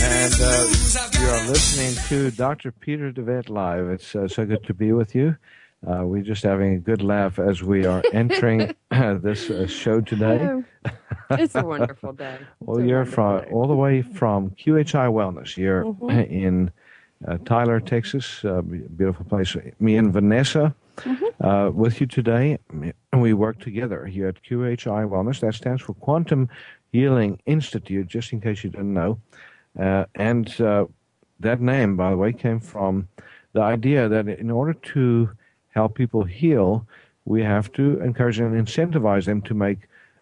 Doctor, give me And uh, you are listening to Dr. Peter De Wet Live. It's uh, so good to be with you. Uh, we're just having a good laugh as we are entering uh, this uh, show today. It's a wonderful day. Well, you're from day. all the way from QHI Wellness. You're Mm-hmm. in uh, Tyler, Texas. Uh, beautiful place. Me and Vanessa Mm-hmm. uh, with you today. We work together here at QHI Wellness. That stands for Quantum Healing Institute, just in case you didn't know. Uh, and uh, that name, by the way, came from the idea that in order to help people heal, we have to encourage and incentivize them to make,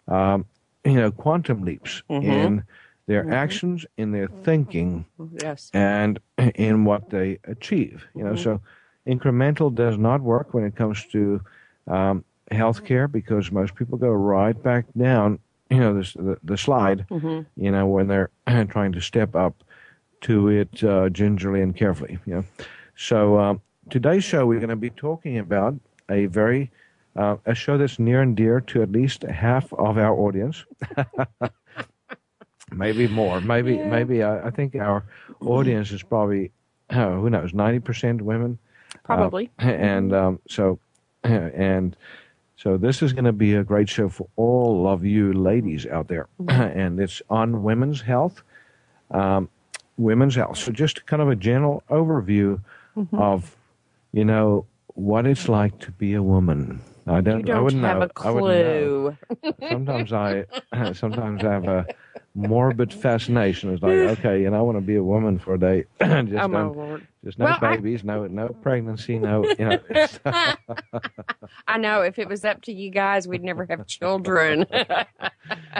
um, you know, quantum leaps in their actions, in their thinking, Yes. and in what they achieve. You know, so incremental does not work when it comes to um, healthcare because most people go right back down. You know, this, the the slide. You know, when they're trying to step up to it uh, gingerly and carefully. You know, so um, today's show we're going to be talking about a very uh, a show that's near and dear to at least half of our audience. maybe more. Maybe maybe I, I think our audience is probably oh, who knows ninety percent women. Probably. Uh, and um, so and so this is going to be a great show for all of you ladies out there, and it's on women's health, um, women's health. So just kind of a general overview of you know what it's like to be a woman. I don't. don't I wouldn't have know. a I wouldn't know clue. sometimes I sometimes I have a morbid fascination. It's like, okay, and I want to be a woman for a day. just Oh my just no Well, I- babies, no no pregnancy, no you know. I know if it was up to you guys, we'd never have children.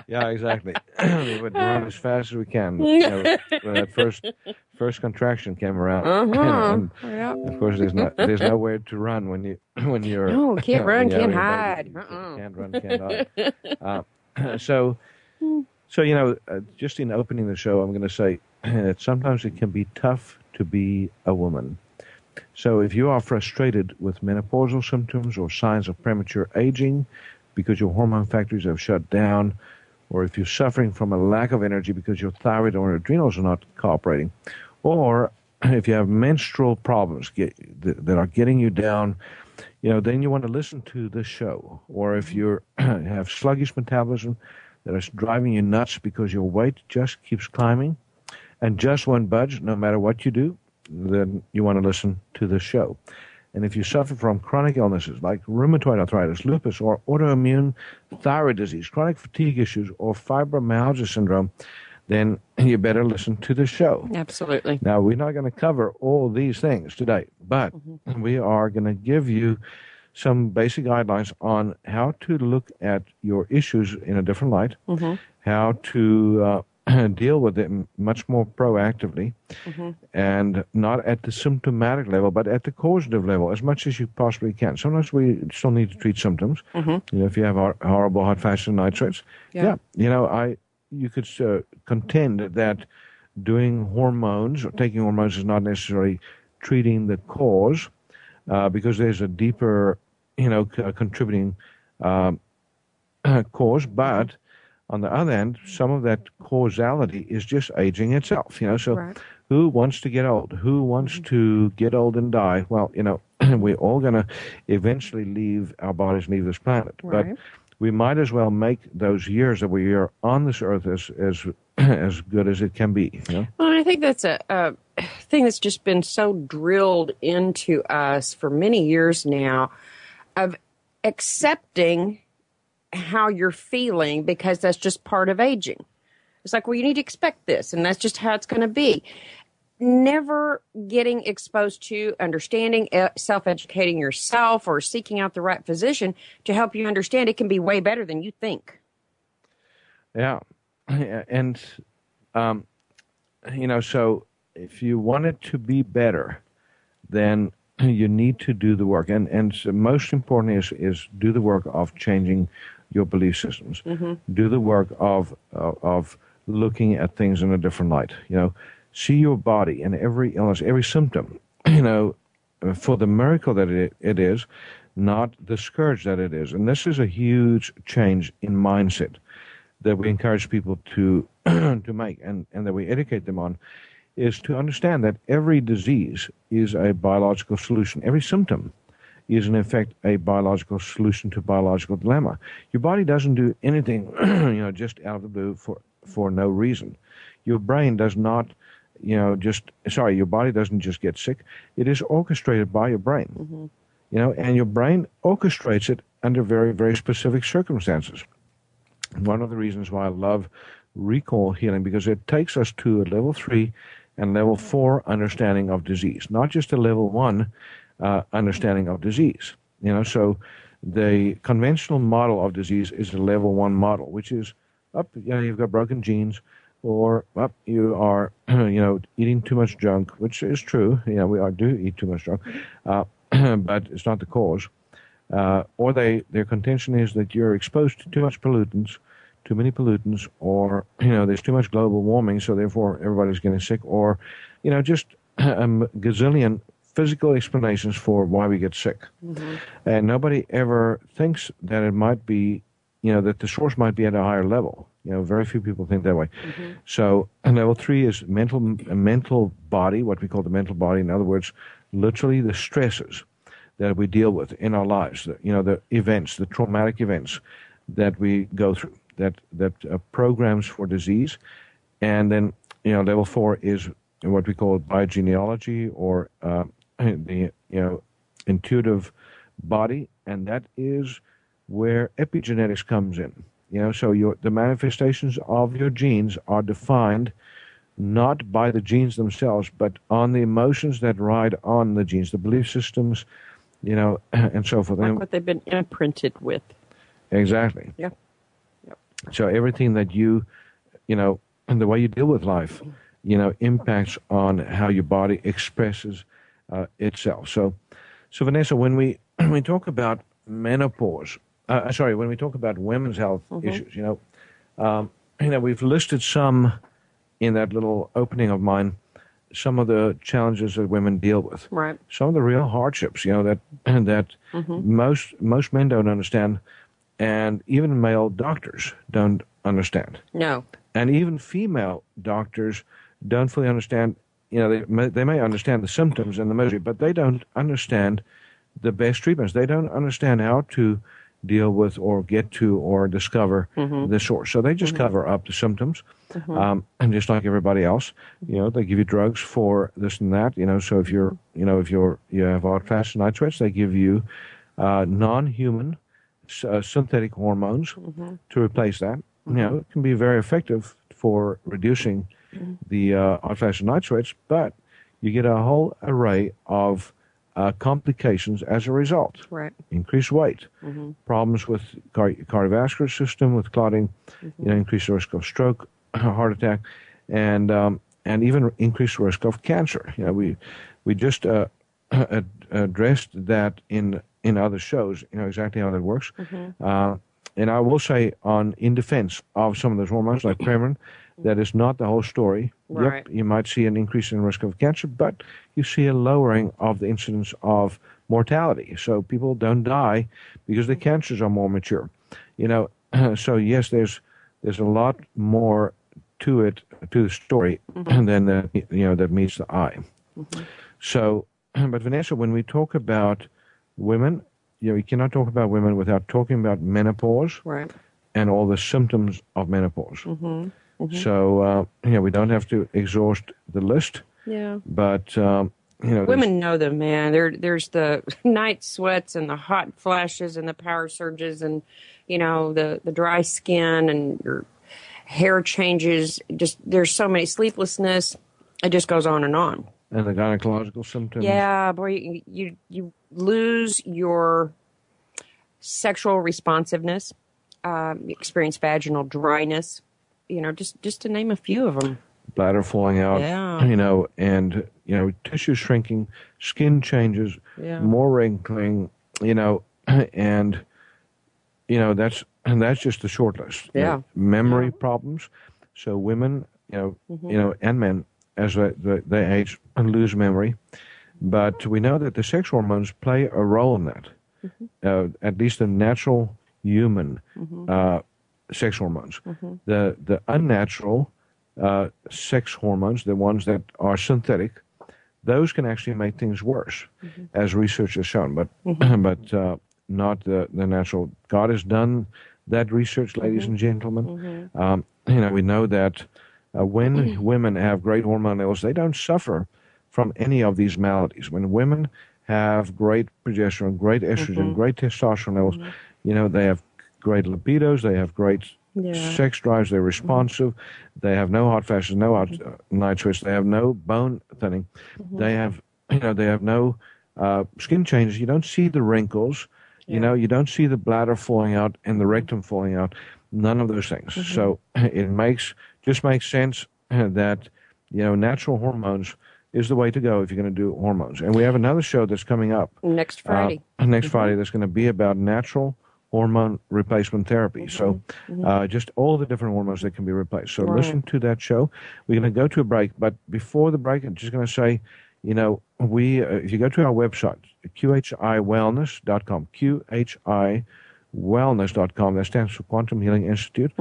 yeah, exactly. we would run as fast as we can. You know, when that first first contraction came around, uh-huh. and Yep. of course, there's no there's nowhere to run when you when you're No, can't run, when you can't have a baby. hide. Uh-uh. Can't run, can't hide. Uh, so, so you know, uh, just in opening the show, I'm going to say that sometimes it can be tough to be a woman. So, if you are frustrated with menopausal symptoms or signs of premature aging because your hormone factories have shut down, or if you're suffering from a lack of energy because your thyroid or adrenals are not cooperating, or if you have menstrual problems get, that, that are getting you down, you know, then you want to listen to this show. Or if you have sluggish metabolism that is driving you nuts because your weight just keeps climbing and just won't budge no matter what you do, then you want to listen to this show. And if you suffer from chronic illnesses like rheumatoid arthritis, lupus, or autoimmune thyroid disease, chronic fatigue issues, or fibromyalgia syndrome, then you better listen to the show. Absolutely. Now, we're not going to cover all these things today, but mm-hmm. we are going to give you some basic guidelines on how to look at your issues in a different light, how to uh, deal with it much more proactively, and not at the symptomatic level, but at the causative level as much as you possibly can. Sometimes we still need to treat symptoms. You know, if you have hor- horrible hot flashes and night sweats, Yeah. yeah, you know, I you could uh, contend that doing hormones or taking hormones is not necessarily treating the cause uh, because there's a deeper, you know, c- contributing um, cause, but on the other hand, some of that causality is just aging itself. You know, so Right. who wants to get old? Who wants to get old and die? Well, you know, we're all going to eventually leave our bodies, leave this planet, Right. but we might as well make those years that we are on this earth as as as good as it can be. You know? Well, I think that's a, a thing that's just been so drilled into us for many years now of accepting how you're feeling because that's just part of aging. It's like, well, you need to expect this, and that's just how it's going to be. Never getting exposed to understanding, self educating yourself, or seeking out the right physician to help you understand it can be way better than you think. Yeah, and um, you know, so if you want it to be better, then you need to do the work, and and so most important is is do the work of changing your belief systems. Mm-hmm. Do the work of of of looking at things in a different light. You know, see your body and every illness, every symptom. You know, for the miracle that it, it is, not the scourge that it is, and this is a huge change in mindset that we encourage people to to make and, and that we educate them on is to understand that every disease is a biological solution. Every symptom is in effect a biological solution to a biological dilemma. Your body doesn't do anything, you know, just out of the blue for for no reason. Your brain does not, you know, just sorry, your body doesn't just get sick. It is orchestrated by your brain. Mm-hmm. You know, and your brain orchestrates it under very, very specific circumstances one of the reasons why I love recall healing because it takes us to a level three and level four understanding of disease, not just a level one uh, understanding of disease. You know, so the conventional model of disease is a level one model, which is up, you know, you've got broken genes, or up, you are, you know, eating too much junk, which is true. You know, we are, do eat too much junk, uh, but it's not the cause uh, or they their contention is that you're exposed to too much pollutants, too many pollutants, or you know there's too much global warming, so therefore everybody's getting sick, or you know just a um, gazillion physical explanations for why we get sick, mm-hmm. and nobody ever thinks that it might be, you know, that the source might be at a higher level. You know, very few people think that way. Mm-hmm. So, and level three is mental, mental body, what we call the mental body. In other words, literally the stresses that we deal with in our lives. The, you know, the events, the traumatic events that we go through, that that uh, programs for disease, and then you know, level four is what we call biogenealogy or uh, the you know intuitive body, and that is where epigenetics comes in. You know, so your the manifestations of your genes are defined not by the genes themselves, but on the emotions that ride on the genes, the belief systems, you know, and so forth. Like what they've been imprinted with. exactly. Yeah. So everything that you, you know, and the way you deal with life, you know, impacts on how your body expresses uh, itself. So, so Vanessa, when we when we talk about menopause, uh, sorry, when we talk about women's health issues, you know, um, you know, we've listed some in that little opening of mine, some of the challenges that women deal with Right. some of the real hardships, you know, that that most most men don't understand, and even male doctors don't understand, No. and even female doctors don't fully understand. You know, they may, they may understand the symptoms and the misery, but they don't understand the best treatments. They don't understand how to deal with or get to or discover the source. So they just cover up the symptoms, um, and just like everybody else, you know, they give you drugs for this and that. You know, so if you're, you know, if you're you have odd oxygen nitrates, they give you uh, non-human uh, synthetic hormones to replace that. You know, it can be very effective for reducing the uh, night sweats, but you get a whole array of uh, complications as a result Right. increased weight, problems with car- cardiovascular system, with clotting, you know, increased risk of stroke, heart attack, and um, and even increased risk of cancer. You know, we we just uh, addressed that in in other shows. You know exactly how that works. Mm-hmm. Uh, and I will say, on in defense of some of those hormones, like Premarin, that is not the whole story. Right. Yep, you might see an increase in risk of cancer, but you see a lowering of the incidence of mortality. So people don't die because the cancers are more mature. You know, so yes, there's there's a lot more to it to the story mm-hmm. than the you know that meets the eye. Mm-hmm. So, but Vanessa, when we talk about women, you know, we cannot talk about women without talking about menopause Right. and all the symptoms of menopause. Mm-hmm. So, uh, you know, we don't have to exhaust the list, Yeah. but um, you know, Women know them, man. There, there's the night sweats and the hot flashes and the power surges and, you know, the, the dry skin and your hair changes. Just there's so many sleeplessness. It just goes on and on. And the gynecological symptoms. Yeah, boy, you you, you lose your sexual responsiveness. Um, you experience vaginal dryness. You know, just just to name a few of them. bladder falling out, Yeah. you know, and you know, tissue shrinking, skin changes, Yeah. more wrinkling, you know, and you know that's and that's just the short list. You know, Yeah. memory problems. So women, you know, Mm-hmm. you know, and men as they, they, they age and lose memory, but we know that the sex hormones play a role in that. Mm-hmm. Uh, at least the natural human uh, sex hormones. Mm-hmm. The the unnatural uh, sex hormones, the ones that are synthetic, those can actually make things worse, Mm-hmm. as research has shown. But but uh, not the the natural. God has done that research, ladies Mm-hmm. and gentlemen. Um, you know, we know that uh, when mm-hmm. women have great hormone levels, they don't suffer from any of these maladies. When women have great progesterone, great estrogen, mm-hmm. great testosterone levels, mm-hmm. you know, they have great libidos, they have great Yeah. sex drives, they're responsive, they have no hot flashes, no hot uh, night sweats, they have no bone thinning, they have, you know, they have no uh, skin changes. You don't see the wrinkles, you know, you don't see the bladder falling out and the rectum falling out, none of those things. So it makes just makes sense that you know natural hormones is the way to go if you're going to do hormones. And we have another show that's coming up Next Friday. uh, next Friday that's going to be about natural hormone replacement therapy. So, uh, just all the different hormones that can be replaced. So, Right. listen to that show. We're going to go to a break, but before the break, I'm just going to say, you know, we uh, if you go to our website, QHIWellness.com, QHIWellness.com, that stands for Quantum Healing Institute.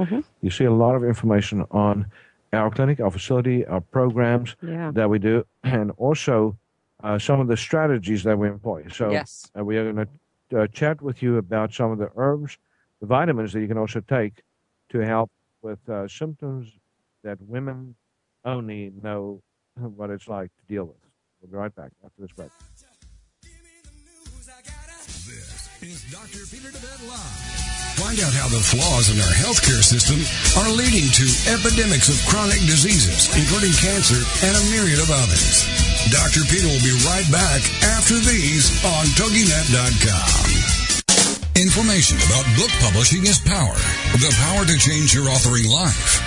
You see a lot of information on our clinic, our facility, our programs Yeah. that we do, and also uh, some of the strategies that we employ. So, Yes. uh, we are going to uh, chat with you about some of the herbs, the vitamins that you can also take to help with uh, symptoms that women only know what it's like to deal with. We'll be right back after this break. Is Dr. Peter De Wet Live. Find out how the flaws in our healthcare system are leading to epidemics of chronic diseases, including cancer and a myriad of others. Dr. Peter will be right back after these on TogiNet.com. Information about book publishing is power. The power to change your authoring life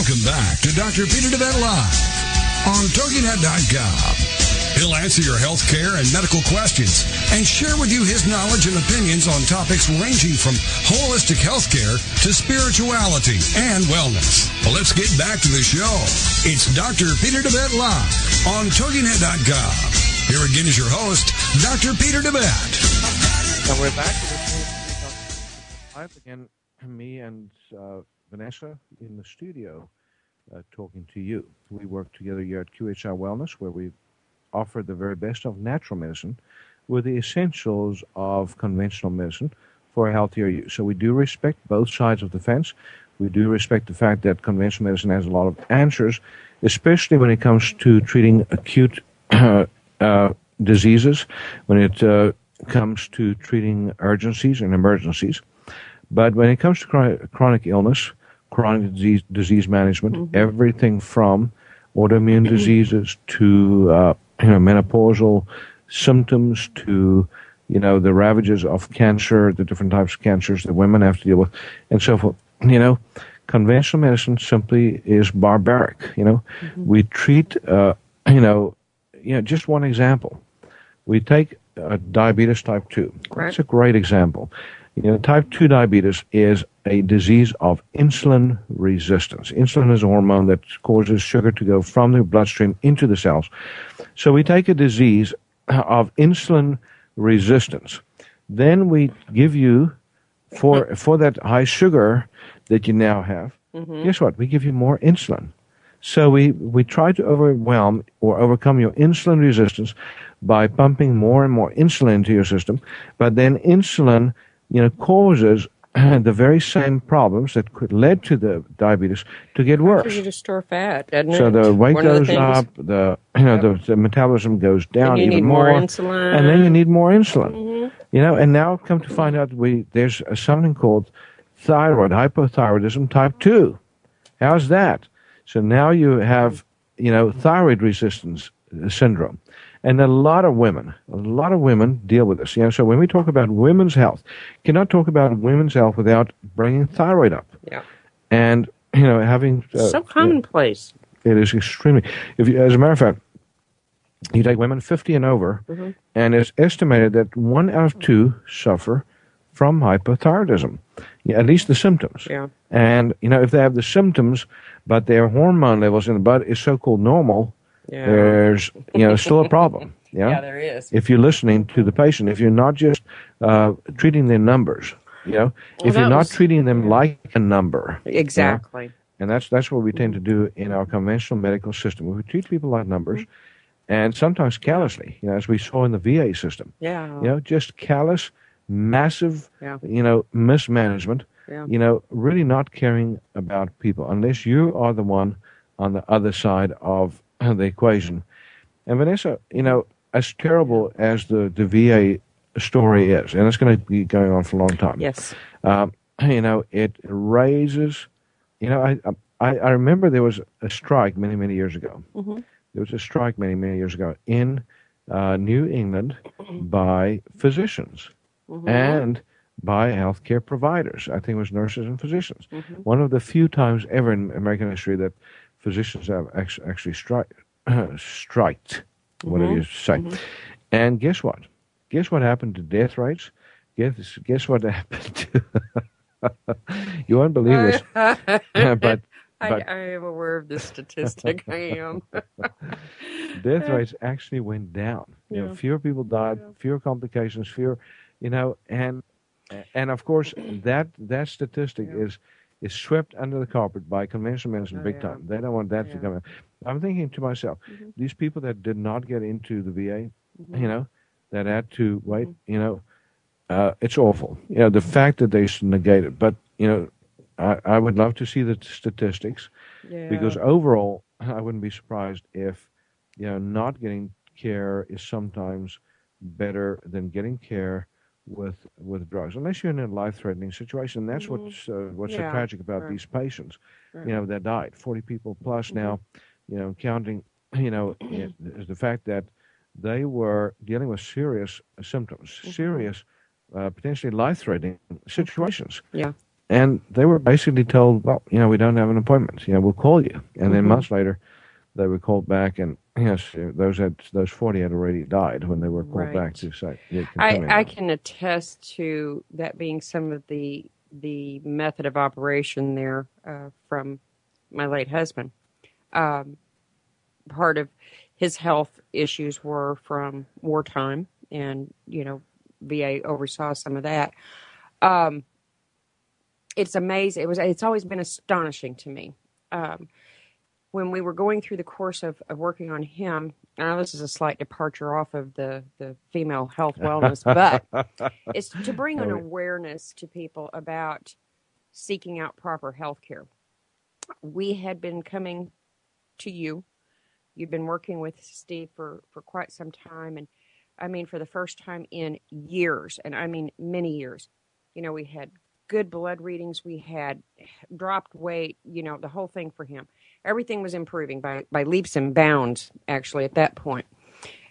Welcome back to Dr. Peter De Wet Live on TogiNet.com. He'll answer your health care and medical questions and share with you his knowledge and opinions on topics ranging from holistic healthcare to spirituality and wellness. Well, let's get back to the show. It's Dr. Peter De Wet Live on TogiNet.com. Here again is your host, Dr. Peter De Wet. And we're back. Live again, me and uh, Vanessa in the studio uh, talking to you. We work together here at QHI Wellness, where we offer the very best of natural medicine with the essentials of conventional medicine for a healthier you. So we do respect both sides of the fence. We do respect the fact that conventional medicine has a lot of answers, especially when it comes to treating acute uh, diseases, when it uh, comes to treating urgencies and emergencies. But when it comes to chronic illness, chronic disease, disease management, everything from autoimmune diseases to uh, you know menopausal symptoms to you know the ravages of cancer, the different types of cancers that women have to deal with, and so forth. You know, conventional medicine simply is barbaric. You know, we treat uh, you know you know just one example. We take uh, diabetes type two. Right. That's a great example. You know, type 2 diabetes is a disease of insulin resistance. Insulin is a hormone that causes sugar to go from the bloodstream into the cells. So we take a disease of insulin resistance. Then we give you, for, for that high sugar that you now have, mm-hmm. guess what? We give you more insulin. So we, we try to overwhelm or overcome your insulin resistance by pumping more and more insulin into your system. But then insulin, you know, causes the very same problems that could led to the diabetes to get worse. Easier to store fat, doesn't So it? the weight One goes things. up, the you know the, the metabolism goes down you even need more insulin. and then you need more insulin. Mm-hmm. You know, and now come to find out we there's something called thyroid hypothyroidism type two. How's that? So now you have you know thyroid resistance syndrome, and a lot of women, a lot of women deal with this. You know, so when we talk about women's health, cannot talk about women's health without bringing thyroid up, Yeah. and you know having uh, so commonplace. it is extremely. If you, as a matter of fact, you take women 50 and over, Mm-hmm. and it's estimated that one out of two suffer from hypothyroidism, yeah, at least the symptoms. Yeah. And you know, if they have the symptoms, but their hormone levels in the blood is so-called normal, Yeah. there's you know still a problem. Yeah. Yeah, there is. If you're listening to the patient, if you're not just uh, treating their numbers, you know, if you're not was- treating them like a number, you know, Exactly. and that's that's what we tend to do in our conventional medical system. We treat people like numbers, Mm-hmm. and sometimes callously, you know, as we saw in the VA system. Yeah. You know, just callous, massive, Yeah. you know, mismanagement. Yeah. You know, really not caring about people unless you are the one on the other side of the equation. And Vanessa, you know, as terrible as the the VA story is, and it's going to be going on for a long time Yes. um, you know, it raises. You know, I, I I remember there was a strike many many years ago. Mhm. There was a strike many many years ago in uh, New England by physicians and by healthcare providers. I think it was nurses and physicians. One of the few times ever in American history that physicians have actually, strike, striked, whatever you say. Mm-hmm. Mm-hmm. And guess what? Guess what happened to death rates? Guess guess what happened to? you won't believe this, but I, but I am aware of this statistic. I am. death rates actually went down. You know, fewer people died, fewer complications, fewer, you know, and and of course that that statistic Yeah. is is swept under the carpet by conventional medicine Oh, big yeah. time. They don't want that to come out. I'm thinking to myself, Mhm. these people that did not get into the VA, Mm-hmm. you know, that had to wait, you know, uh, it's awful. You know, the fact that they s- negate it, but you know, I, I would love to see the statistics Yeah. because overall, I wouldn't be surprised if you know not getting care is sometimes better than getting care with with drugs, unless you're in a life-threatening situation. That's what's uh, what's so Mm-hmm. Tragic about right. these patients. Right. You know, that died, 40 people plus now. You know, counting. You know, it- is the fact that they were dealing with serious symptoms, Mm-hmm. serious, uh, potentially life-threatening situations yeah. and they were basically told, well, you know, we don't have an appointment. You know, we'll call you. And then Mhm. months later, they were called back, and yes, those had those forty had already died when they were called back to say. Yeah, I, I can attest to that being some of the the method of operation there uh, from my late husband. Um, part of his health issues were from wartime, and you know, VA oversaw some of that. Um, it's amazing. It was. It's always been astonishing to me. Um, when we were going through the course of, of working on him, I know this is a slight departure off of the, the female health wellness, but it's to bring an awareness to people about seeking out proper health care. We had been coming to you. You've been working with Steve for, for quite some time. And I mean, for the first time in years, and I mean many years, you know, we had good blood readings, we had dropped weight, you know, the whole thing for him. Everything was improving by, by leaps and bounds, actually, at that point.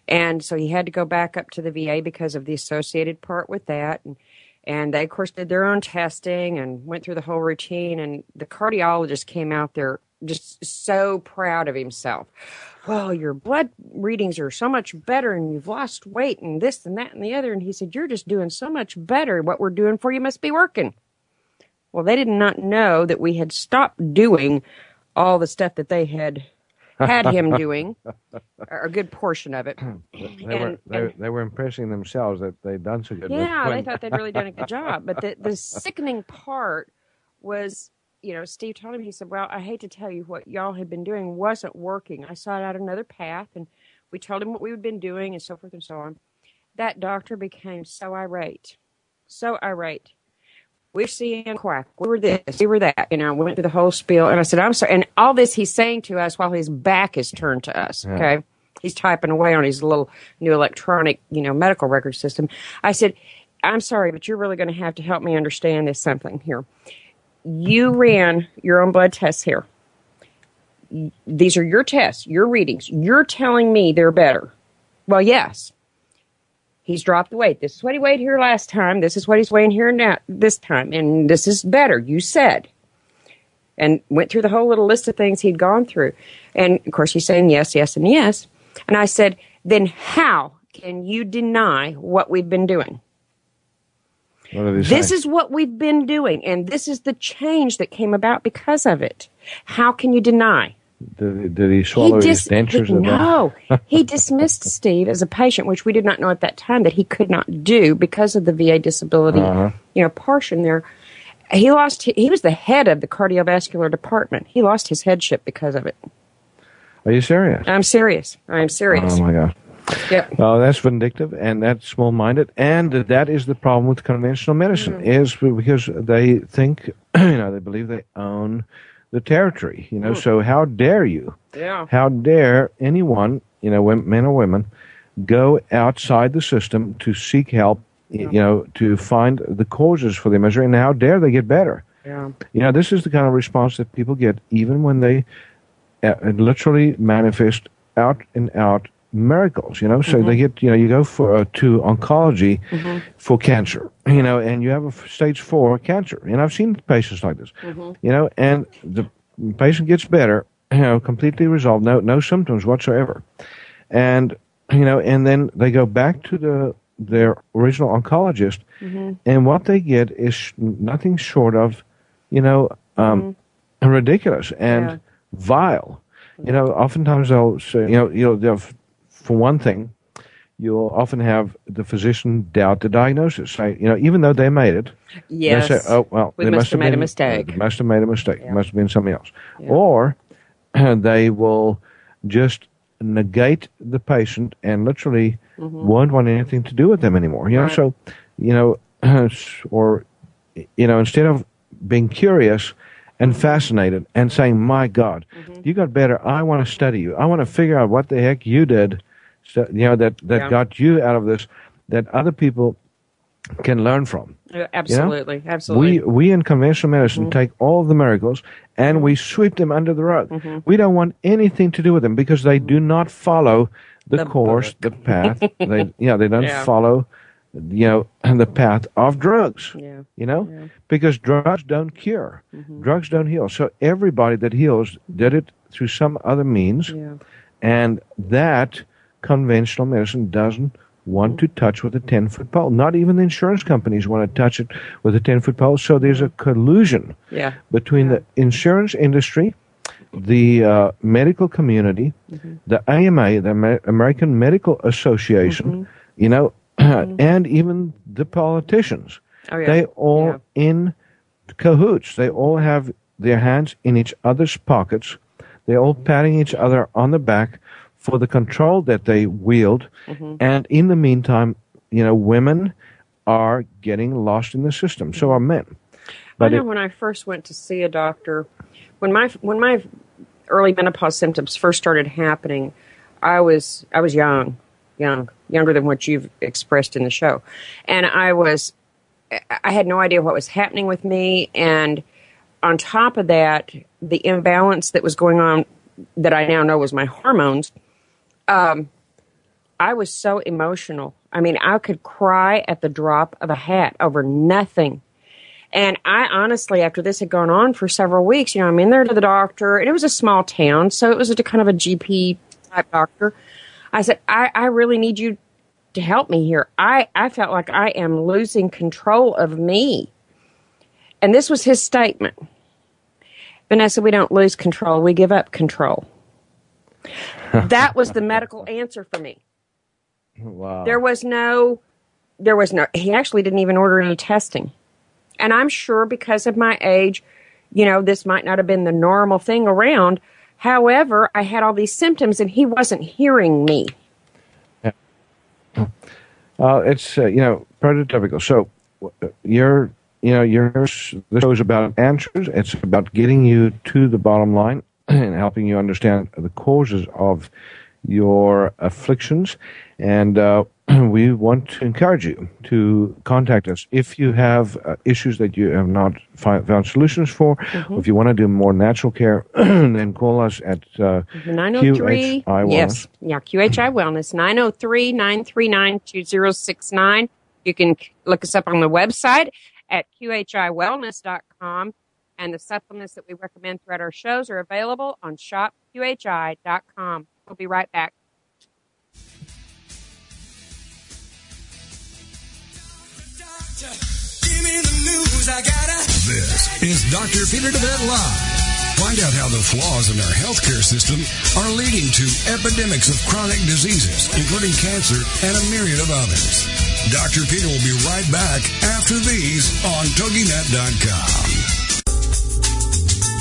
And so he had to go back up to the VA because of the associated part with that. And, and they, of course, did their own testing and went through the whole routine. And the cardiologist came out there just so proud of himself. Well, your blood readings are so much better, and you've lost weight, and this and that and the other. And he said, You're just doing so much better. What we're doing for you must be working. Well, they did not know that we had stopped doing all the stuff that they had had him doing, or a good portion of it. They were they, and- they were impressing themselves that they'd done so good. Yeah, they thought they'd really done a good job. But the, the sickening part was, you know, Steve told him, he said, Well, I hate to tell you what y'all had been doing wasn't working. I sought out another path and we told him what we had been doing and so forth and so on. That doctor became so irate, so irate. We're seeing quack. We were this, we were that. You know, went through the whole spiel. And I said, I'm sorry. And all this he's saying to us while his back is turned to us. Yeah. Okay. He's typing away on his little new electronic, you know, medical record system. I said, I'm sorry, but you're really going to have to help me understand this something here. You ran your own blood tests here. These are your tests, your readings. You're telling me they're better. Well, yes. He's dropped the weight. This is what he weighed here last time. This is what he's weighing here now this time. And this is better, you said. And went through the whole little list of things he'd gone through. And of course he's saying yes, yes, and yes. And I said, then how can you deny what we've been doing? This is what we've been doing, and this is the change that came about because of it. How can you deny? Did, did he swallow his dis- dentures? he- no, he dismissed Steve as a patient, which we did not know at that time that he could not do because of the VA disability, Uh-huh. you know, portion there. He lost. He was the head of the cardiovascular department. He lost his headship because of it. Are you serious? I'm serious. I'm serious. Oh my God. Yep. Oh, that's vindictive and that's small-minded, and that is the problem with conventional medicine is because they think, you know, they believe they own the territory. You know, so how dare you? Yeah. How dare anyone, you know, men or women, go outside the system to seek help, y you know, to find the causes for their misery, and how dare they get better? Yeah. You know, this is the kind of response that people get even when they uh, literally manifest out and out miracles. You know, so they mm-hmm. get you know you go for uh, to oncology mm-hmm. for cancer. You know, and you have a stage four cancer, and I've seen patients like this. Mm-hmm. You know, and the patient gets better. You know, completely resolved, no no symptoms whatsoever, and you know, and then they go back to the their original oncologist, and what they get is sh- nothing short of, you know, um, ridiculous and Yeah. vile. You know, oftentimes they'll say, you know, you know, they'll, for one thing, you'll often have the physician doubt the diagnosis. Say, you know, even though they made it, Yes. they say, oh well, We they must have made a mistake. They must have made a mistake. Yeah. It must have been something else, Yeah. or they will just negate the patient and literally won't want anything to do with them anymore. You know, Mm-hmm. Right. so you know, or you know, instead of being curious and fascinated and saying, "My God, you got better. I want to study you. I want to figure out what the heck you did, so, you know, that that Yeah. got you out of this, that other people can learn from." Uh, Absolutely, absolutely. We we in conventional medicine mm-hmm. take all the miracles and we mm-hmm. sweep them under the rug. Mm-hmm. We don't want anything to do with them because they do not follow the, The course, the path. they yeah, they don't Yeah. follow you know the path of drugs. yeah, You know? Because drugs don't cure. Drugs don't heal. So everybody that heals did it through some other means yeah, and that conventional medicine doesn't want to touch with a 10 foot pole. Not even the insurance companies want to touch it with a 10 foot pole. So there's a collusion yeah. between the insurance industry, the uh, medical community, mm-hmm. the AMA, the Amer- American Medical Association, mm-hmm. you know, mm-hmm. and even the politicians. Oh, yeah. They all Yeah. in cahoots. They all have their hands in each other's pockets. They're all patting each other on the back for the control that they wield. Mm-hmm. And in the meantime, you know, women are getting lost in the system. So are men. I know it, when I first went to see a doctor, when my when my early menopause symptoms first started happening, I was I was young, young, younger than what you've expressed in the show, and I was I had no idea what was happening with me, and on top of that, the imbalance that was going on that I now know was my hormones. Um, I was so emotional. I mean, I could cry at the drop of a hat over nothing. And I honestly, after this had gone on for several weeks, you know, I'm in there to the doctor, and it was a small town, so it was a kind of a GP type doctor. I said, I, I really need you to help me here. I, I felt like I am losing control of me. And this was his statement Vanessa, we don't lose control, we give up control. That was the medical answer for me. wow. There was no, there was no, he actually didn't even order any testing. And I'm sure because of my age, you know, this might not have been the normal thing around. However, I had all these symptoms and he wasn't hearing me. Uh, it's uh, you know prototypical. So uh, you're you know your the show is about answers. It's about getting you to the bottom line and helping you understand the causes of your afflictions. And uh, we want to encourage you to contact us if you have uh, issues that you have not fi- found solutions for. Or if you want to do more natural care, then call us at uh, 903 QHI yes yeah qhi wellness 903-939-2069 you can look us up on the website at qhiwellness.com and the supplements that we recommend throughout our shows are available on shopqhi.com we'll be right back Doctor, give me the news. I gotta. This is Dr. Peter De Wet Live. Find out how the flaws in our healthcare system are leading to epidemics of chronic diseases, including cancer and a myriad of others. Dr. Peter will be right back after these on TogiNet.com.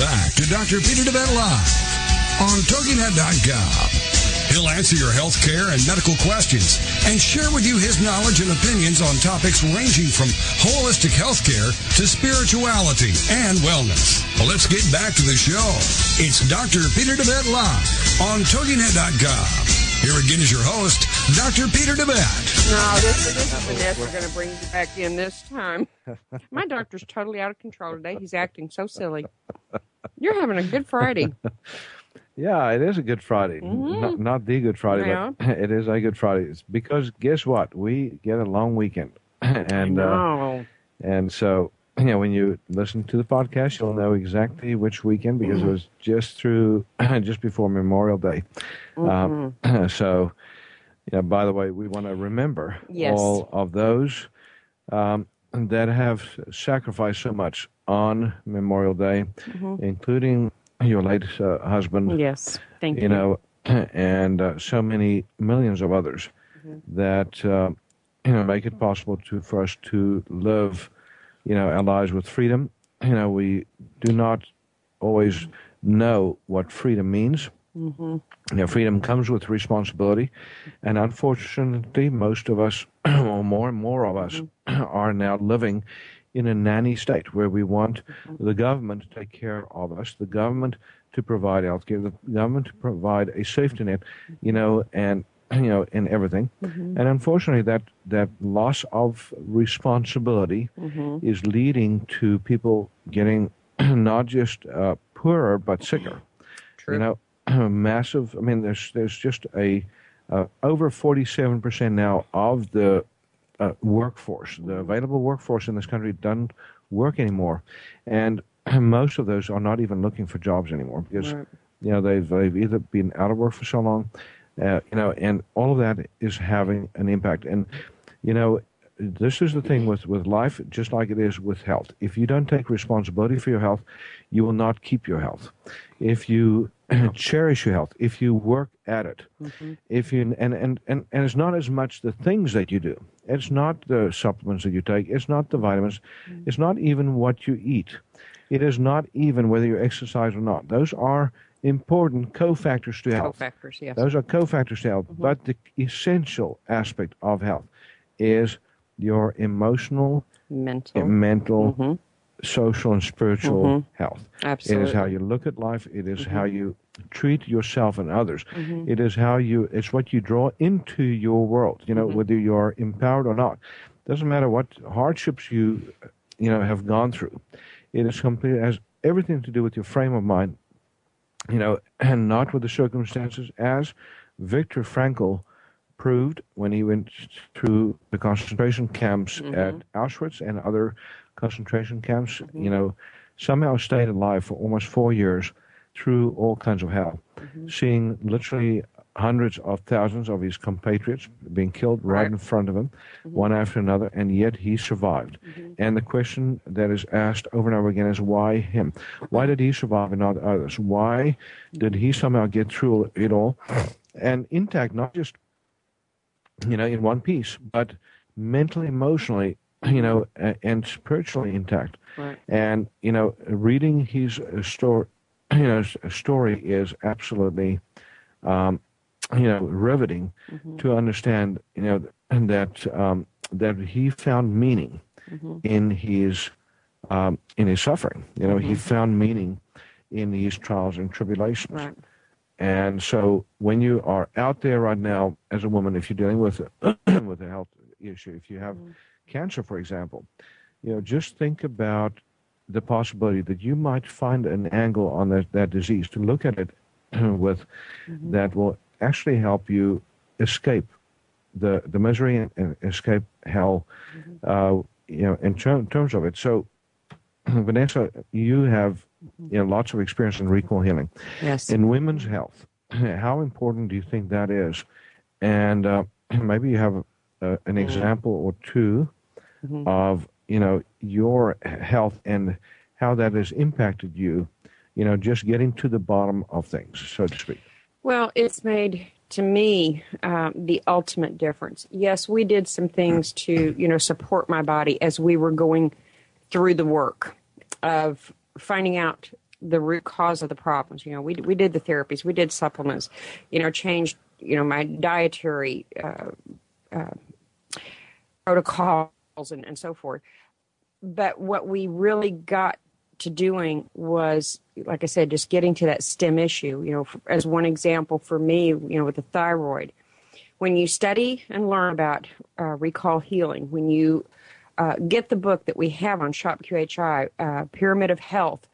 back to Dr. Peter De Wet Live on TogiNet.com. He'll answer your health care and medical questions and share with you his knowledge and opinions on topics ranging from holistic health care to spirituality and wellness. Well, let's get back to the show. It's Dr. Peter De Wet Live on TogiNet.com. Here again is your host, Dr. Peter De Wet. No, this, is Vanessa going to bring you back in this time. My doctor's totally out of control today. He's acting so silly. You're having a good Friday. Yeah, it is a Good Friday. Mhm. Not, not the Good Friday, Yeah. but it is a Good Friday. It's because guess what? We get a long weekend, and uh, and so you know when you listen to the podcast, you'll know exactly which weekend because it was just through just before Memorial Day. Um, so, you know, by the way, we want to remember Yes. all of those um, that have sacrificed so much on Memorial Day, including your late uh, husband yes. Thank you. you know, and uh, so many millions of others that uh, you know make it possible to for us to live, you know, our lives with freedom. You know, we do not always know what freedom means. You know, freedom comes with responsibility, and unfortunately, most of us, or more and more of us, mm-hmm. are now living in a nanny state where we want mm-hmm. the government to take care of us, the government to provide health care, the government to provide a safety net, mm-hmm. you know, and you know, in everything. And unfortunately, that that loss of responsibility is leading to people getting not just uh, poorer but sicker. True. You know, massive. I mean, there's there's just a uh, over 47 percent now of the uh, workforce, the available workforce in this country, doesn't work anymore, and most of those are not even looking for jobs anymore because Right. you know they've they've either been out of work for so long, uh, you know, and all of that is having an impact. And you know, this is the thing with with life, just like it is with health. If you don't take responsibility for your health, you will not keep your health. If you cherish your health, if you work at it, mm-hmm. if you and, and and and it's not as much the things that you do. It's not the supplements that you take. It's not the vitamins. Mm. It's not even what you eat. It is not even whether you exercise or not. Those are important cofactors to health. Co-factors, yes. Those are cofactors to health. Mm-hmm. But the essential aspect of health is your emotional, Mental. mental, mm-hmm. Social, and spiritual mm-hmm. health. It Absolutely. is how you look at life. It is how mm-hmm. you treat yourself and others. Mm-hmm. It is how you. It's what you draw into your world. You know, whether you're empowered or not. Doesn't matter what hardships you, you know, have gone through. It is completely It has everything to do with your frame of mind. You know, and not with the circumstances, as Viktor Frankl proved when he went through the concentration camps at Auschwitz and other concentration camps, you mm-hmm. know, somehow stayed alive for almost four years through all kinds of hell, mm-hmm. seeing literally hundreds of thousands of his compatriots being killed right, Right. in front of him, mm-hmm. one after another, and yet he survived. And the question that is asked over and over again is why him? Why did he survive and not others? Why did he somehow get through it all and intact, not just you know, in one piece, but mentally, emotionally, you know, and spiritually intact. Right. And you know, reading his story, you know, story is absolutely, um, you know, riveting to understand, you know, that um, that he found meaning in his um, in his suffering. You know, he found meaning in these trials and tribulations. Right. And so when you are out there right now as a woman, if you're dealing with a, with a health issue, if you have cancer, for example, you know, just think about the possibility that you might find an angle on that, that disease to look at it with that will actually help you escape the, the misery and, escape hell, uh, you know, in ter- terms of it. So, Vanessa, you have you know, lots of experience in recall healing. Yes. In women's health, how important do you think that is? And uh, maybe you have uh, an Mm-hmm. example or 2 of you know your health and how that has impacted you. You know, just getting to the bottom of things, so to speak. Well, it's made to me um, the ultimate difference. Yes, we did some things to you know support my body as we were going through the work of finding out the root cause of the problems. You know, we we did the therapies, we did supplements, you know, changed you know my dietary uh, uh, protocols and, and so forth. But what we really got to doing was, like I said, just getting to that stem issue. You know, as one example for me, you know, with the thyroid, when you study and learn about uh, recall healing, when you uh, get the book that we have on Shop QHI, uh, Pyramid of Health,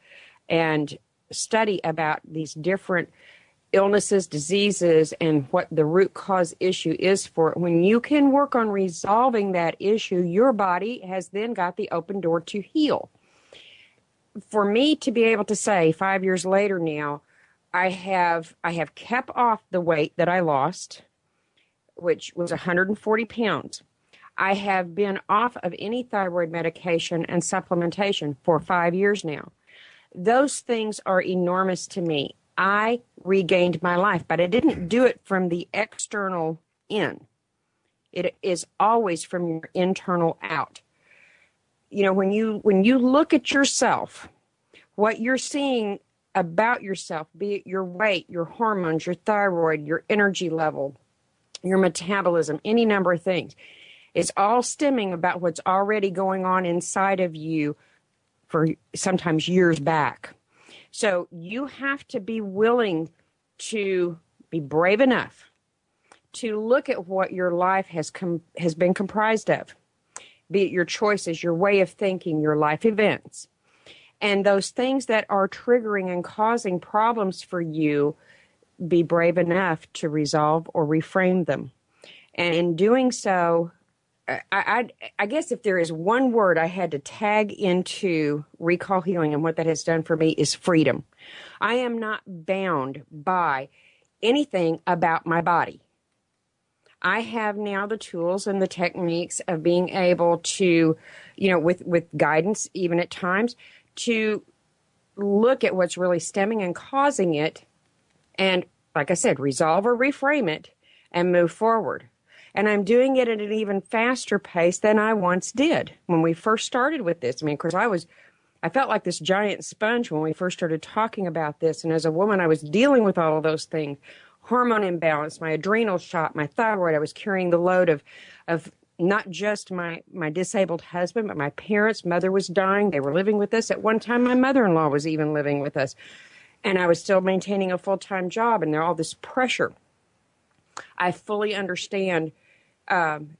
and study about these different illnesses, diseases, and what the root cause issue is for it. When you can work on resolving that issue, your body has then got the open door to heal. For me to be able to say five years later now, I have I have kept off the weight that I lost, which was 140 pounds. I have been off of any thyroid medication and supplementation for five years now. Those things are enormous to me. I regained my life, but I didn't do it from the external in. It is always from your internal out. You know, when you when you look at yourself, what you're seeing about yourself, be it your weight, your hormones, your thyroid, your energy level, your metabolism, any number of things, is all stemming about what's already going on inside of you for sometimes years back. So you have to be willing to be brave enough to look at what your life has com- has been comprised of, be it your choices, your way of thinking, your life events, and those things that are triggering and causing problems for you. Be brave enough to resolve or reframe them, and in doing so, I, I, I guess if there is one word I had to tag into recall healing and what that has done for me is freedom. I am not bound by anything about my body. I have now the tools and the techniques of being able to, you know, with, with guidance, even at times, to look at what's really stemming and causing it and, like I said, resolve or reframe it and move forward and I'm doing it at an even faster pace than I once did when we first started with this. I mean, of course, I was, I felt like this giant sponge when we first started talking about this, and as a woman, I was dealing with all of those things: hormone imbalance, my adrenal shot, my thyroid. I was carrying the load of, of not just my my disabled husband, but my parents' mother was dying. They were living with us at one time. My mother-in-law was even living with us, and I was still maintaining a full-time job, and there all this pressure. I fully understand um,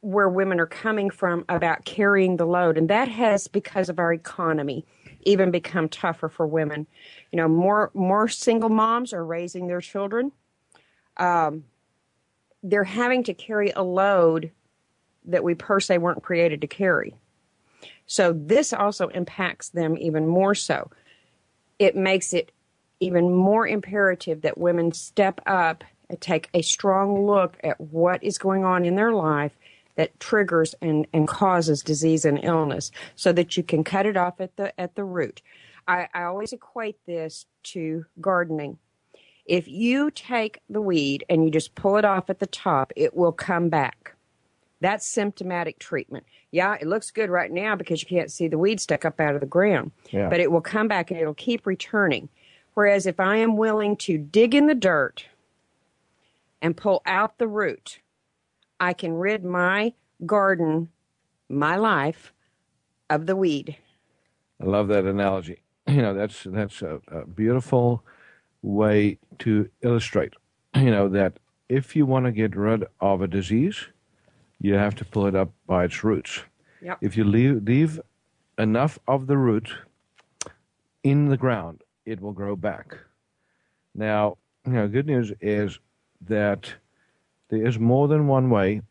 where women are coming from about carrying the load, and that has, because of our economy, even become tougher for women. You know, more more single moms are raising their children. Um, they're having to carry a load that we per se weren't created to carry. So this also impacts them even more so. It makes it even more imperative that women step up Uh, take a strong look at what is going on in their life that triggers and, and causes disease and illness so that you can cut it off at the at the root. I, I always equate this to gardening. If you take the weed and you just pull it off at the top, it will come back. That's symptomatic treatment. Yeah, it looks good right now because you can't see the weed stuck up out of the ground. Yeah. But it will come back and it'll keep returning. Whereas if I am willing to dig in the dirt and pull out the root, I can rid my garden, my life, of the weed. I love that analogy. You know, that's that's a, a beautiful way to illustrate. You know that if you want to get rid of a disease, you have to pull it up by its roots. Yep. If you leave, leave enough of the root in the ground, it will grow back. Now, you know, good news is that there is more than one way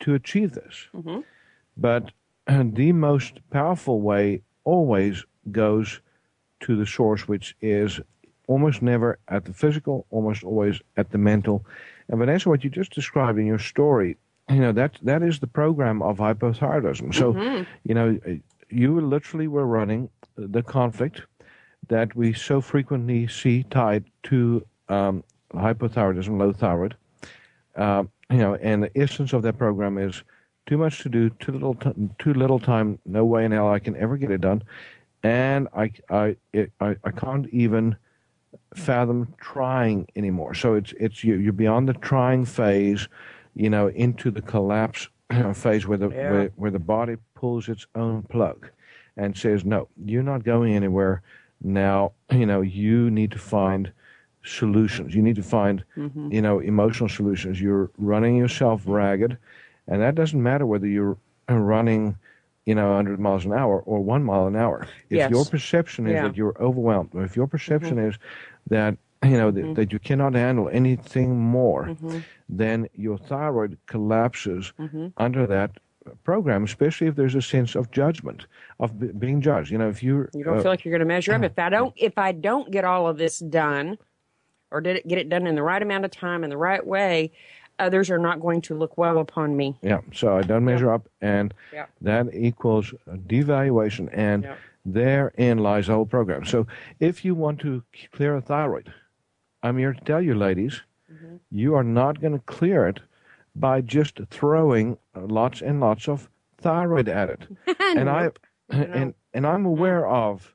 to achieve this. But uh, the most powerful way always goes to the source, which is almost never at the physical, almost always at the mental. And Vanessa, what you just described in your story, you know that that is the program of hypothyroidism. So, Mm-hmm. you know, you literally were running the conflict that we so frequently see tied to um, hypothyroidism, low thyroid. Uh, you know, and the essence of that program is too much to do, too little, t- too little time. No way in hell I can ever get it done, and I, I, it, I, I can't even fathom trying anymore. So it's it's you, you're beyond the trying phase, you know, into the collapse phase where the Yeah. where, where the body pulls its own plug and says, "No, you're not going anywhere." Now, you know, you need to find solutions. You need to find, mm-hmm. you know, emotional solutions. You're running yourself ragged, and that doesn't matter whether you're uh, running, you know, 100 miles an hour or one mile an hour. If Yes. your perception is Yeah. that you're overwhelmed, or if your perception mm-hmm. is that you know that, mm-hmm. that you cannot handle anything more, then your thyroid collapses under that program, especially if there's a sense of judgment, of be- being judged. You know, if you're You don't uh, feel like you're going to measure up. Uh, if I don't, if I don't get all of this done, or did it get it done in the right amount of time in the right way, others are not going to look well upon me. Yeah, so I don't measure up, and Yeah. that equals devaluation, and Yeah. therein lies the whole program. So if you want to clear a thyroid, I'm here to tell you, ladies, Mm-hmm. you are not going to clear it by just throwing uh, lots and lots of thyroid at it. and I and and I'm aware of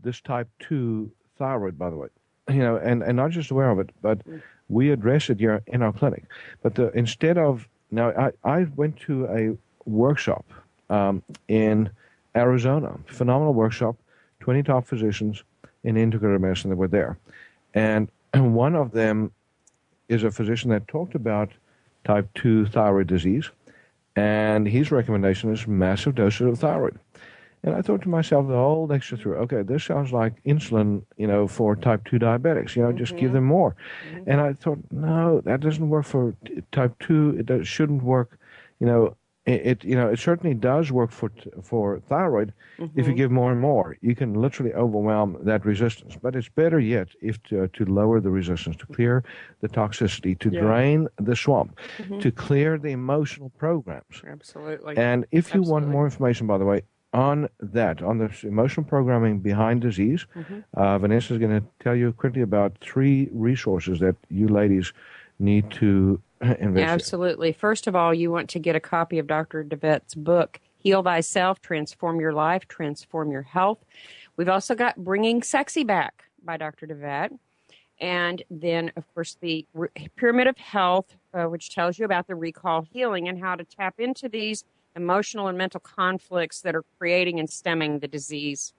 this type two thyroid, by the way. You know, and, and not just aware of it, but we address it here in our clinic. But the, instead of now, I, I went to a workshop um, in Arizona, phenomenal workshop, 20 top physicians in integrative medicine that were there. And one of them is a physician that talked about type 2 thyroid disease, and his recommendation is massive doses of thyroid. And I thought to myself the whole lecture through, okay, this sounds like insulin, you know, for type 2 diabetics, you know, just give mm-hmm. them more. Mm-hmm. And I thought, no, that doesn't work for type 2. It shouldn't work, you know, it, you know, it certainly does work for for thyroid. If you mm-hmm. give more and more, you can literally overwhelm that resistance. But it's better yet if to, to lower the resistance, to clear the toxicity, to Yeah. drain the swamp, to clear the emotional programs. Absolutely. And if you want more information, by the way, on that, on the emotional programming behind disease, Mm-hmm. uh, Vanessa is going to tell you quickly about three resources that you ladies need to invest. Yeah, absolutely. First of all, you want to get a copy of Dr. De Wet's book, Heal Thyself, Transform Your Life, Transform Your Health. We've also got Bringing Sexy Back by Dr. De Wet. And then, of course, the Pyramid of Health, uh, which tells you about the recall healing and how to tap into these emotional and mental conflicts that are creating and stemming the disease.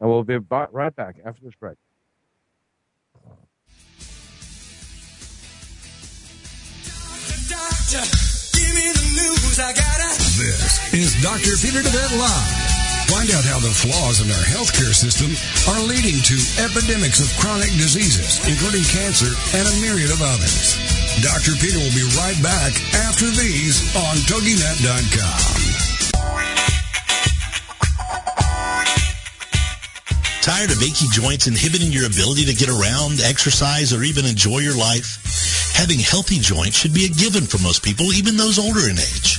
And we'll be right back after this break. Doctor, give me the news. I gotta. This is Dr. Peter De Wet Live. Find out how the flaws in our healthcare system are leading to epidemics of chronic diseases, including cancer and a myriad of others. Dr. Peter will be right back after these on TogiNet.com. Tired of achy joints inhibiting your ability to get around, exercise, or even enjoy your life? Having healthy joints should be a given for most people, even those older in age.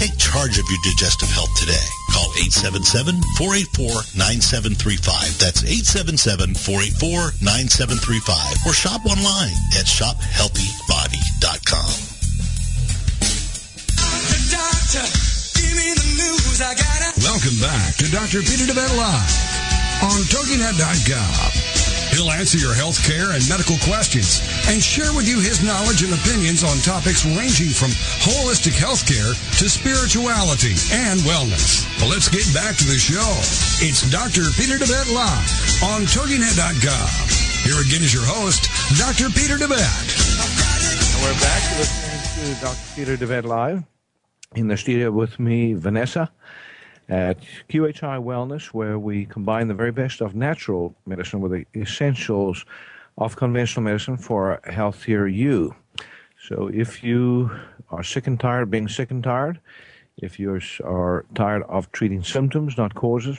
Take charge of your digestive health today. Call 877-484-9735. That's 877-484-9735. Or shop online at shophealthybody.com. Doctor, give me the news. I gotta. Welcome back to Dr. Peter De Wet Live on TogiNet.com. He'll answer your health care and medical questions and share with you his knowledge and opinions on topics ranging from holistic health care to spirituality and wellness. Well, let's get back to the show. It's Dr. Peter De Wet Live on TogiNet.com. Here again is your host, Dr. Peter DeVette. We're back listening to Dr. Peter De Wet Live. In the studio with me, Vanessa, at QHI Wellness, where we combine the very best of natural medicine with the essentials of conventional medicine for a healthier you. So if you are sick and tired of being sick and tired, if you are tired of treating symptoms, not causes,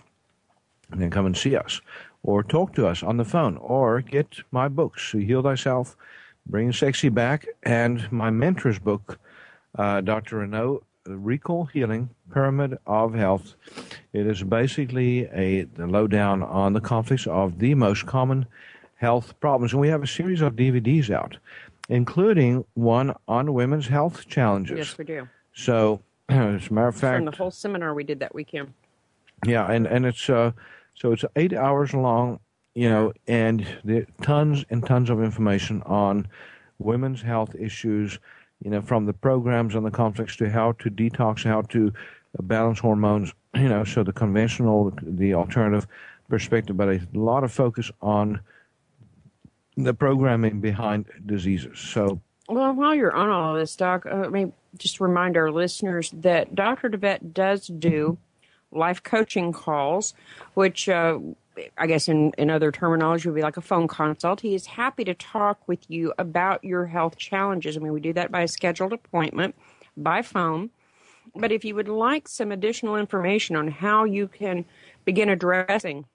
then come and see us or talk to us on the phone or get my books, Heal Thyself, Bring Sexy Back, and my mentor's book, uh, Dr. Renaud, Recall Healing Pyramid of Health. It is basically a lowdown on the conflicts of the most common health problems. And we have a series of DVDs out, including one on women's health challenges. Yes, we do. So, as a matter of fact, From the whole seminar we did that weekend. yeah, and and it's uh, so it's eight hours long, you know, and there tons and tons of information on women's health issues, you know, from the programs on the conflicts to how to detox, how to balance hormones, you know, so the conventional, the alternative perspective, but a lot of focus on the programming behind diseases. So Well, while you're on all of this, Doc, uh, let me just remind our listeners that Dr. De Wet does do life coaching calls, which uh, I guess in, in other terminology would be like a phone consult. He is happy to talk with you about your health challenges. I mean, we do that by a scheduled appointment by phone. But if you would like some additional information on how you can begin addressing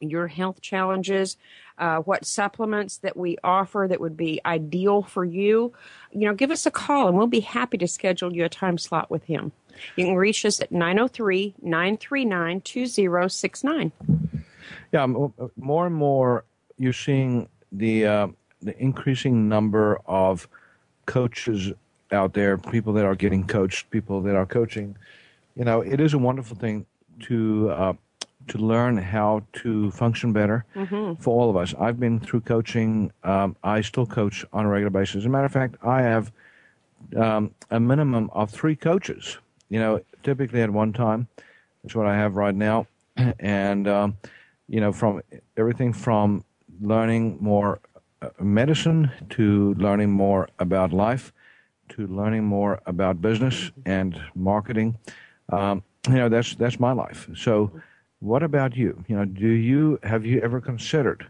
your health challenges, uh, what supplements that we offer that would be ideal for you, you know, give us a call and we'll be happy to schedule you a time slot with him. You can reach us at 903 939 2069. Yeah, more and more you're seeing the uh, the increasing number of coaches out there, people that are getting coached, people that are coaching. You know, it is a wonderful thing to uh, to learn how to function better for all of us. I've been through coaching. Um, I still coach on a regular basis. As a matter of fact, I have um, a minimum of three coaches. You know, typically at one time. That's what I have right now, and um, you know, from everything from learning more uh, medicine to learning more about life to learning more about business and marketing. Um, you know, that's that's my life. So, what about you? You know, do you have you ever considered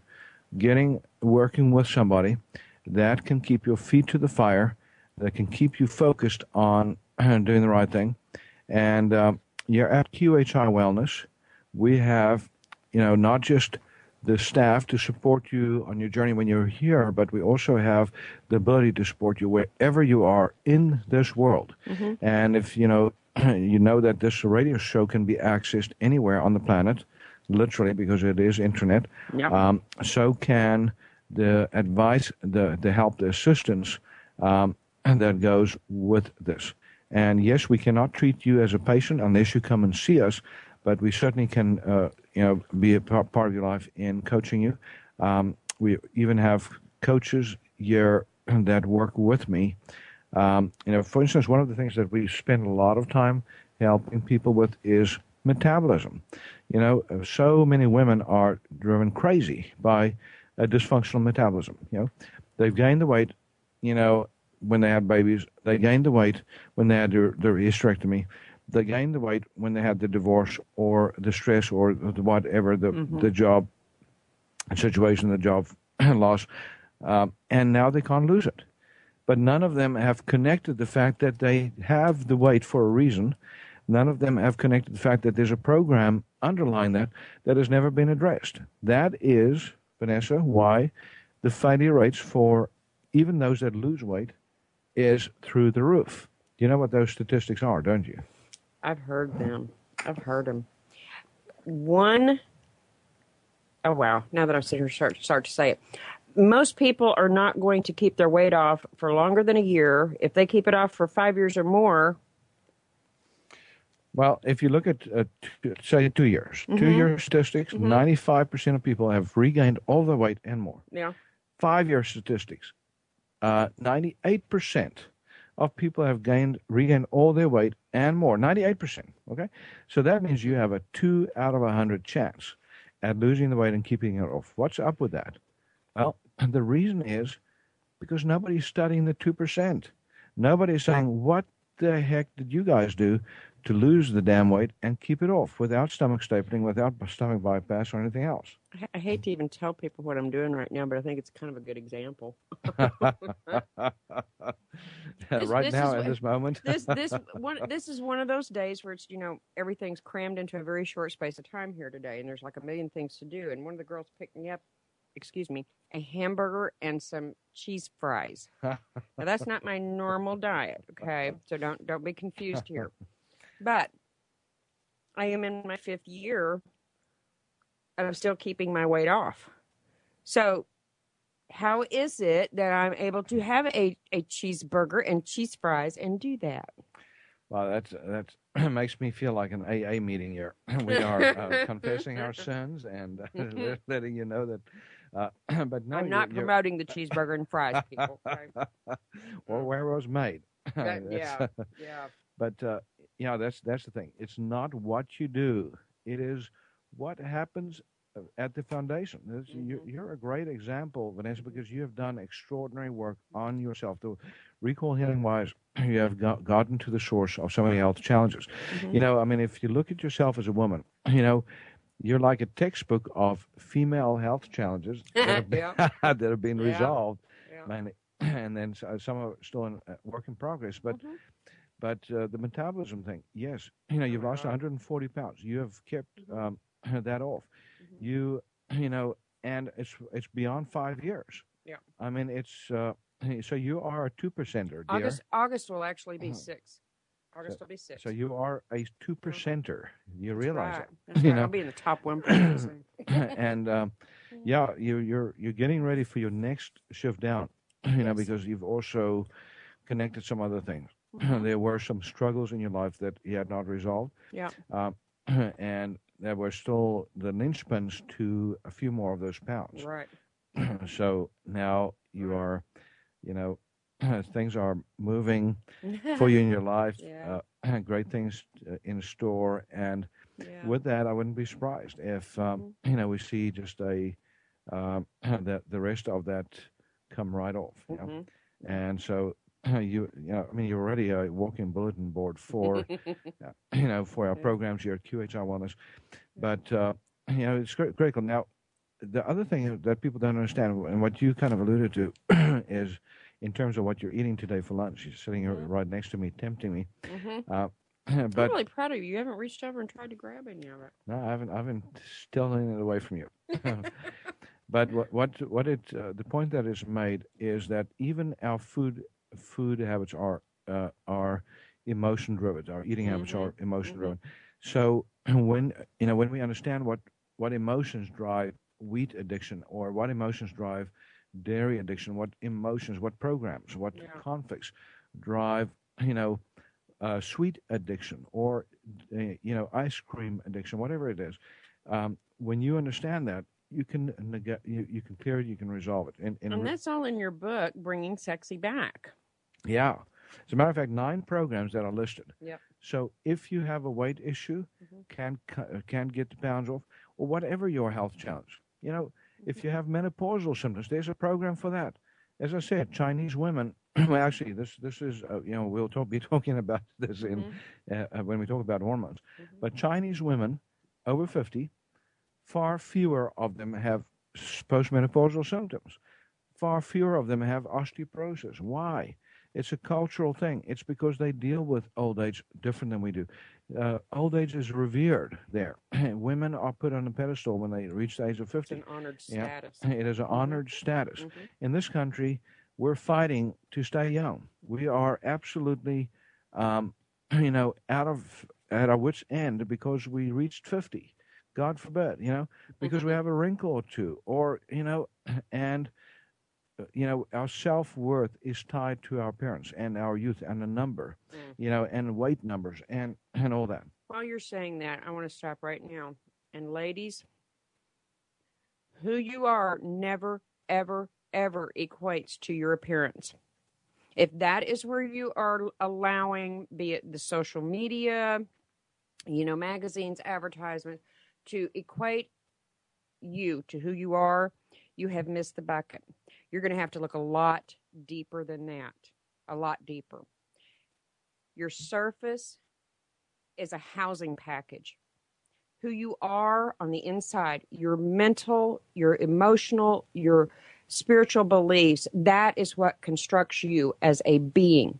getting working with somebody that can keep your feet to the fire, that can keep you focused on doing the right thing? And um, you're at QHI Wellness. We have, you know, not just the staff to support you on your journey when you're here, but we also have the ability to support you wherever you are in this world. And if you know, you know that this radio show can be accessed anywhere on the planet, literally because it is internet. Yep. Um, so can the advice, the the help, the assistance um, that goes with this. And yes, we cannot treat you as a patient unless you come and see us, but we certainly can, uh, you know, be a par- part of your life in coaching you. Um, we even have coaches here that work with me. Um, you know, for instance, one of the things that we spend a lot of time helping people with is metabolism. You know, so many women are driven crazy by a dysfunctional metabolism. You know, they've gained the weight, you know, when they had babies. They gained the weight when they had their, their hysterectomy. They gained the weight when they had the divorce or the stress or the whatever the the job situation, the job loss, um, and now they can't lose it. But none of them have connected the fact that they have the weight for a reason. None of them have connected the fact that there's a program underlying that that has never been addressed. That is, Vanessa, why the failure rates for even those that lose weight is through the roof. You know what those statistics are, don't you? I've heard them. I've heard them. One, oh wow, now that I'm sitting here start, start to say it. Most people are not going to keep their weight off for longer than a year. If they keep it off for five years or more, Well, if you look at, uh, say, two years, two year statistics, 95% of people have regained all their weight and more. yeah, Five year statistics, uh, 98% of people have gained, regained all their weight and more. 98%. Okay. So that means you have a two out of a 100 chance at losing the weight and keeping it off. What's up with that? Well, the reason is because nobody's studying the 2%. Nobody's saying, what the heck did you guys do to lose the damn weight and keep it off without stomach stapling, without stomach bypass or anything else? I, I hate to even tell people what I'm doing right now, but I think it's kind of a good example. right this now, is at this moment. this this one this is one of those days where it's you know everything's crammed into a very short space of time here today and there's like a million things to do and one of the girls picked me up excuse me a hamburger and some cheese fries now that's not my normal diet okay so don't don't be confused here but i am in my fifth year of still keeping my weight off so how is it that i'm able to have a, a cheeseburger and cheese fries and do that Well, that's that makes me feel like an AA meeting here. We are uh, confessing our sins and uh, letting you know that. Uh, but no, I'm not you're, you're- promoting the cheeseburger and fries, people. okay? or where it was made. That- That's- yeah, yeah. But uh, yeah, that's that's the thing. It's not what you do; it is what happens uh, at the foundation. You, Mm-hmm. you're a great example, Vanessa, because you have done extraordinary work on yourself. The recall healing wise, you have got, gotten to the source of so many health challenges. Mm-hmm. You know, I mean, if you look at yourself as a woman, you know. You're like a textbook of female health challenges that have been, Yeah. that have been Yeah. resolved, Yeah. mainly, and then uh, some are still in uh, work in progress. But Mhm. But uh, the metabolism thing, yes, you know, you've lost God. 140 pounds. You have kept um, that off. Mm-hmm. You, you know, and it's it's beyond five years. Yeah. I mean, it's uh, so you are a two percenter. August August will actually be Uh-huh. six. August will be six. So you are a two percenter. You realize right. That's You right. know. I'll be in the top one percent. and um, yeah, you, you're you're getting ready for your next shift down. You know, because you've also connected some other things. Mm-hmm. there were some struggles in your life that you had not resolved. yeah. Um, and there were still the linchpins to a few more of those pounds. Right. so now you are, you know, things are moving for you in your life. Yeah. Uh, great things uh, in store, and Yeah. with that, I wouldn't be surprised if um, you know we see just a um, that the rest of that come right off. You know? Mhm. And so you, you know, I mean, you're already a walking bulletin board for, uh, you know, for our programs here at QHI Wellness. But uh, you know, it's cri- critical. Now, the other thing that people don't understand, and what you kind of alluded to, is in terms of what you're eating today for lunch. You're sitting here right next to me, tempting me. Mhm. Uh, I'm really proud of you. You haven't reached over and tried to grab any of it. no, I haven't. I haven't stolen it away from you. but what what what it uh, the point that is made is that even our food food habits are uh, are emotion driven. Our eating habits are emotion driven. So when you know when we understand what what emotions drive wheat addiction or what emotions drive dairy addiction, what emotions, what programs, what Yeah. conflicts drive you know uh, sweet addiction or uh, you know ice cream addiction, whatever it is. Um, when you understand that, you can neg- you, you can clear it, you can resolve it. And, and And that's all in your book, Bringing Sexy Back. Yeah, as a matter of fact, nine programs that are listed. Yep. So if you have a weight issue, can't cu- uh, can't get the pounds off, or whatever your health challenge, you know, if you have menopausal symptoms, there's a program for that. As I said, Chinese women well, actually, this this is uh, you know we'll talk, be talking about this in Mm-hmm. uh, when we talk about hormones. But Chinese women over fifty, far fewer of them have postmenopausal symptoms. Far fewer of them have osteoporosis. Why? It's a cultural thing. It's because they deal with old age different than we do. Uh, old age is revered there. Women are put on a pedestal when they reach the age of It's 50. an honored Yeah. status. It is an honored status. Mhm. In this country, we're fighting to stay young. We are absolutely, um, you know, out of at our wits' end because we reached fifty. God forbid, you know, because we have a wrinkle or two, or you know, and you know, our self worth is tied to our appearance and our youth and the number, Mm. you know, and weight numbers and and all that. While you're saying that, I want to stop right now. And ladies, who you are never, ever, ever equates to your appearance. If that is where you are allowing, be it the social media, you know, magazines, advertisements, to equate you to who you are, you have missed the bucket. You're going to have to look a lot deeper than that, a lot deeper. Your surface is a housing package. Who you are on the inside, your mental, your emotional, your spiritual beliefs, that is what constructs you as a being.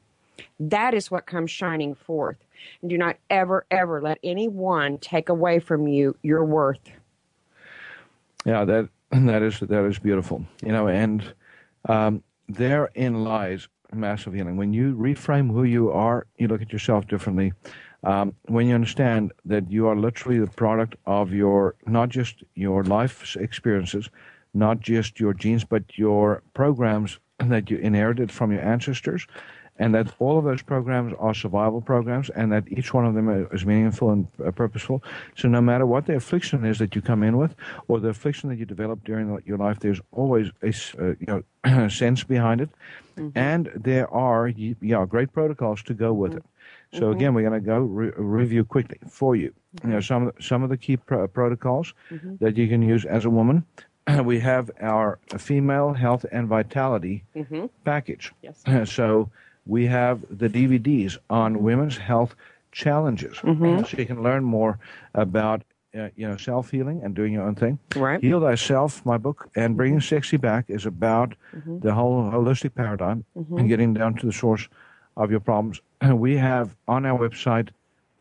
That is what comes shining forth. And do not ever, ever let anyone take away from you your worth. Yeah, that that is that is beautiful. You know, and um, therein lies massive healing. When you reframe who you are, you look at yourself differently. Um, when you understand that you are literally the product of your not just your life experiences, not just your genes, but your programs that you inherited from your ancestors, and that all of those programs are survival programs, and that each one of them is meaningful and uh, purposeful. So no matter what the affliction is that you come in with, or the affliction that you develop during your life, there's always a uh, you know sense behind it, and there are yeah great protocols to go with it. So again, we're going to go re- review quickly for you. You know some of the, some of the key pro- protocols that you can use as a woman. We have our female health and vitality Mm-hmm. package. Yes. So we have the DVDs on women's health challenges, mm-hmm. so you can learn more about uh, you know self healing and doing your own thing. Right. Heal Thyself, my book, and bringing mm-hmm. sexy back is about mm-hmm. the whole holistic paradigm and getting down to the source of your problems. And we have on our website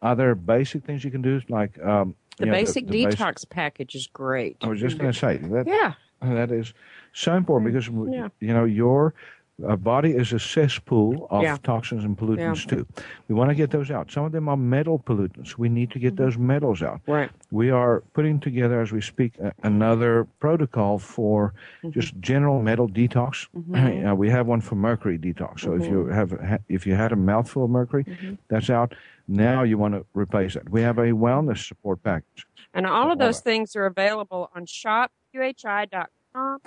other basic things you can do, like um, The you know, basic the basi- detox package is great. I was just going to say that Yeah. that is so important because Yeah. you know your uh, body is a cesspool of Yeah. toxins and pollutants too. We want to get those out. Some of them are metal pollutants. We need to get those metals out. Right. We are putting together as we speak a, another protocol for just general metal detox. Mm-hmm. Uh, we have one for mercury detox. So if you have if you had a mouthful of mercury, that's out. Now you want to replace it. We have a wellness support package. And all of those things are available on shopqhi.com.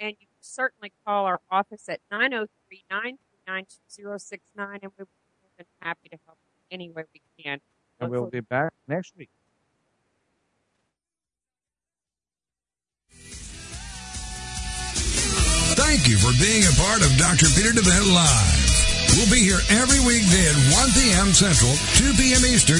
And you certainly call our office at 903 939 2069, and we're more than happy to help you any way we can. And we'll be back next week. Thank you for being a part of Dr. Peter De Wet Live. We'll be here every weekday at 1 p.m. Central, 2 p.m. Eastern